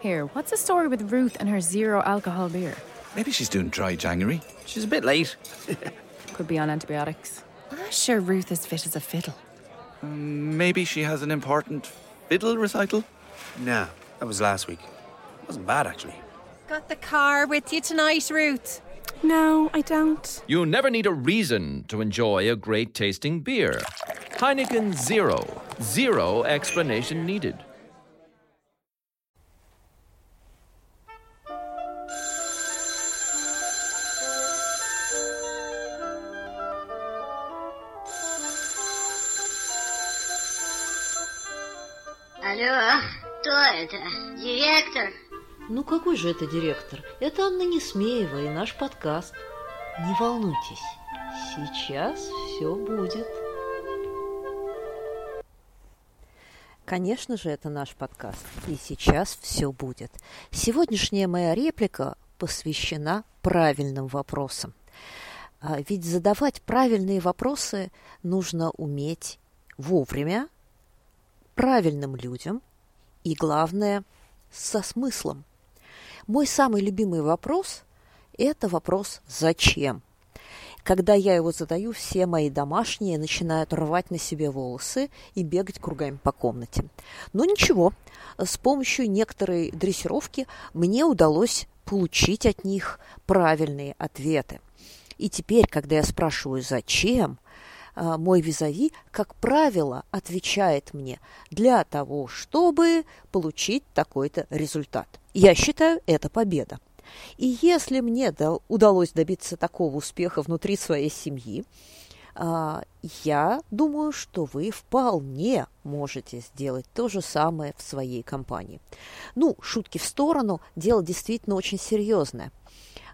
Here, what's the story with Ruth and her zero alcohol beer? Maybe she's doing dry January. She's a bit late. Could be on antibiotics. I'm sure Ruth is fit as a fiddle. Um, maybe she has an important fiddle recital. Nah, that was last week. It Wasn't bad, actually. Got the car with you tonight, Ruth? No, I don't. You never need a reason to enjoy a great tasting beer. Heineken Zero. Zero explanation needed. Алло, кто это? Директор? Ну какой же это директор? Это Анна Несмеева и наш подкаст. Не волнуйтесь, сейчас все будет. Конечно же, это наш подкаст. И сейчас все будет. Сегодняшняя моя реплика посвящена правильным вопросам. А ведь задавать правильные вопросы нужно уметь вовремя, правильным людям и, главное, со смыслом. Мой самый любимый вопрос – это вопрос «Зачем?». Когда я его задаю, все мои домашние начинают рвать на себе волосы и бегать кругами по комнате. Но ничего, с помощью некоторой дрессировки мне удалось получить от них правильные ответы. И теперь, когда я спрашиваю «Зачем?», мой визави, как правило, отвечает мне для того, чтобы получить такой-то результат. Я считаю, это победа. И если мне удалось добиться такого успеха внутри своей семьи, а, я думаю, что вы вполне можете сделать то же самое в своей компании. Ну, шутки в сторону, дело действительно очень серьезное.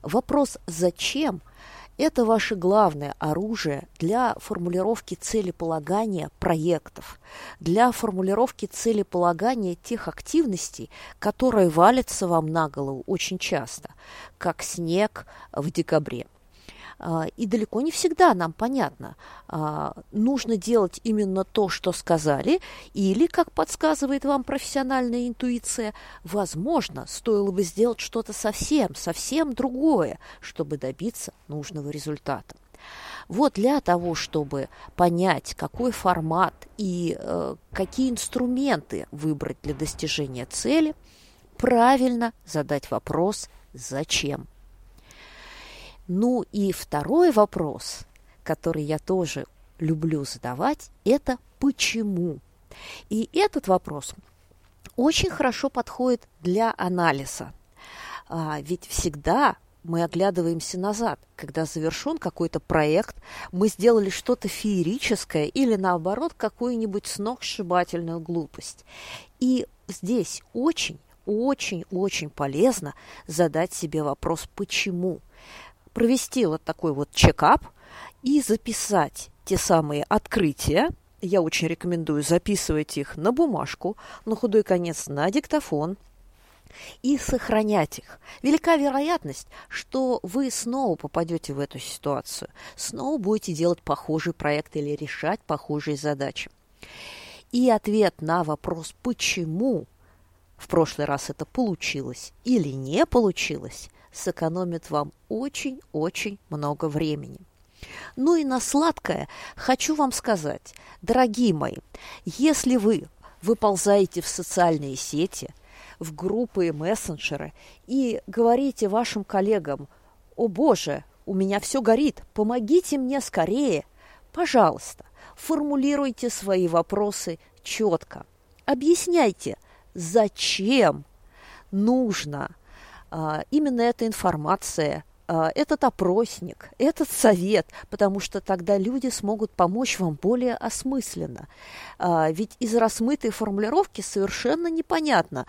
Вопрос «зачем?» – это ваше главное оружие для формулировки целеполагания проектов, для формулировки целеполагания тех активностей, которые валятся вам на голову очень часто, как снег в декабре. А, и далеко не всегда нам понятно, а, нужно делать именно то, что сказали, или, как подсказывает вам профессиональная интуиция, возможно, стоило бы сделать что-то совсем, совсем другое, чтобы добиться нужного результата. Вот для того, чтобы понять, какой формат и э, какие инструменты выбрать для достижения цели, правильно задать вопрос «Зачем?». Ну и второй вопрос, который я тоже люблю задавать, это почему. И этот вопрос очень хорошо подходит для анализа. А, ведь всегда мы оглядываемся назад, когда завершен какой-то проект, мы сделали что-то феерическое или наоборот какую-нибудь сногсшибательную глупость. И здесь очень, очень, очень полезно задать себе вопрос «почему?». Провести вот такой вот чекап и записать те самые открытия, я очень рекомендую записывать их на бумажку, на худой конец на диктофон и сохранять их. Велика вероятность, что вы снова попадете в эту ситуацию, снова будете делать похожий проект или решать похожие задачи. И ответ на вопрос «почему?» В прошлый раз это получилось или не получилось, сэкономит вам очень-очень много времени. Ну и на сладкое хочу вам сказать, дорогие мои, если вы выползаете в социальные сети, в группы и мессенджеры и говорите вашим коллегам, «О боже, у меня все горит, помогите мне скорее», пожалуйста, формулируйте свои вопросы четко. Объясняйте, зачем нужно а, именно эта информация, а, этот опросник, этот совет, потому что тогда люди смогут помочь вам более осмысленно. А, ведь из размытой формулировки совершенно непонятно,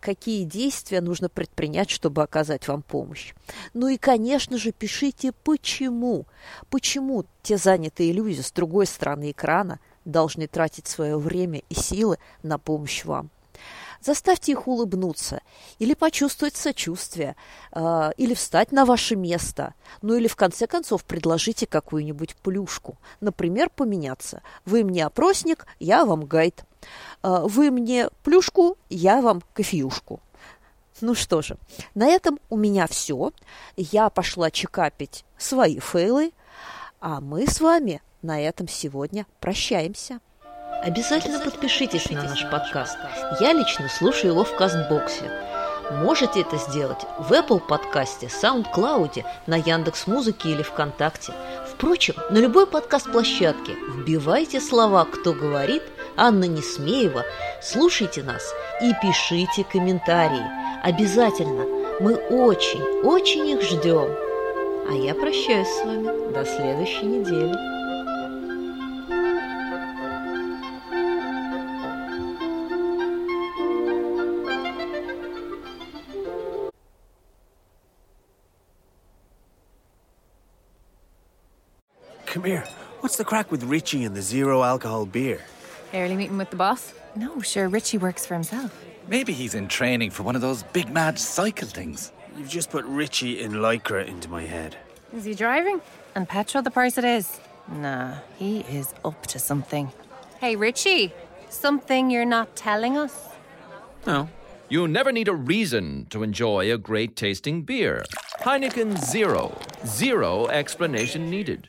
какие действия нужно предпринять, чтобы оказать вам помощь. Ну и, конечно же, пишите почему. Почему те занятые люди с другой стороны экрана должны тратить свое время и силы на помощь вам. Заставьте их улыбнуться или почувствовать сочувствие, э, или встать на ваше место. Ну или в конце концов предложите какую-нибудь плюшку. Например, поменяться. Вы мне опросник, я вам гайд. Э, вы мне плюшку, я вам кофеюшку. Ну что же, на этом у меня все. Я пошла чекапить свои фейлы, а мы с вами на этом сегодня прощаемся. Обязательно подпишитесь на наш подкаст. Я лично слушаю его в Кастбоксе. Можете это сделать в Apple подкасте, SoundCloud, на Яндекс Музыке или ВКонтакте. Впрочем, на любой подкаст-площадке вбивайте слова «Кто говорит», Анна Несмеева, слушайте нас и пишите комментарии. Обязательно. Мы очень, очень их ждем. А я прощаюсь с вами до следующей недели. Come here. What's the crack with Richie and the zero alcohol beer? Early meeting with the boss? No, sure, Richie works for himself. Maybe he's in training for one of those big mad cycle things. You've just put Richie in Lycra into my head. Is he driving? And petrol the price it is? Nah, he is up to something. Hey, Richie, something you're not telling us? No. You never need a reason to enjoy a great tasting beer. Heineken Zero. Zero explanation needed.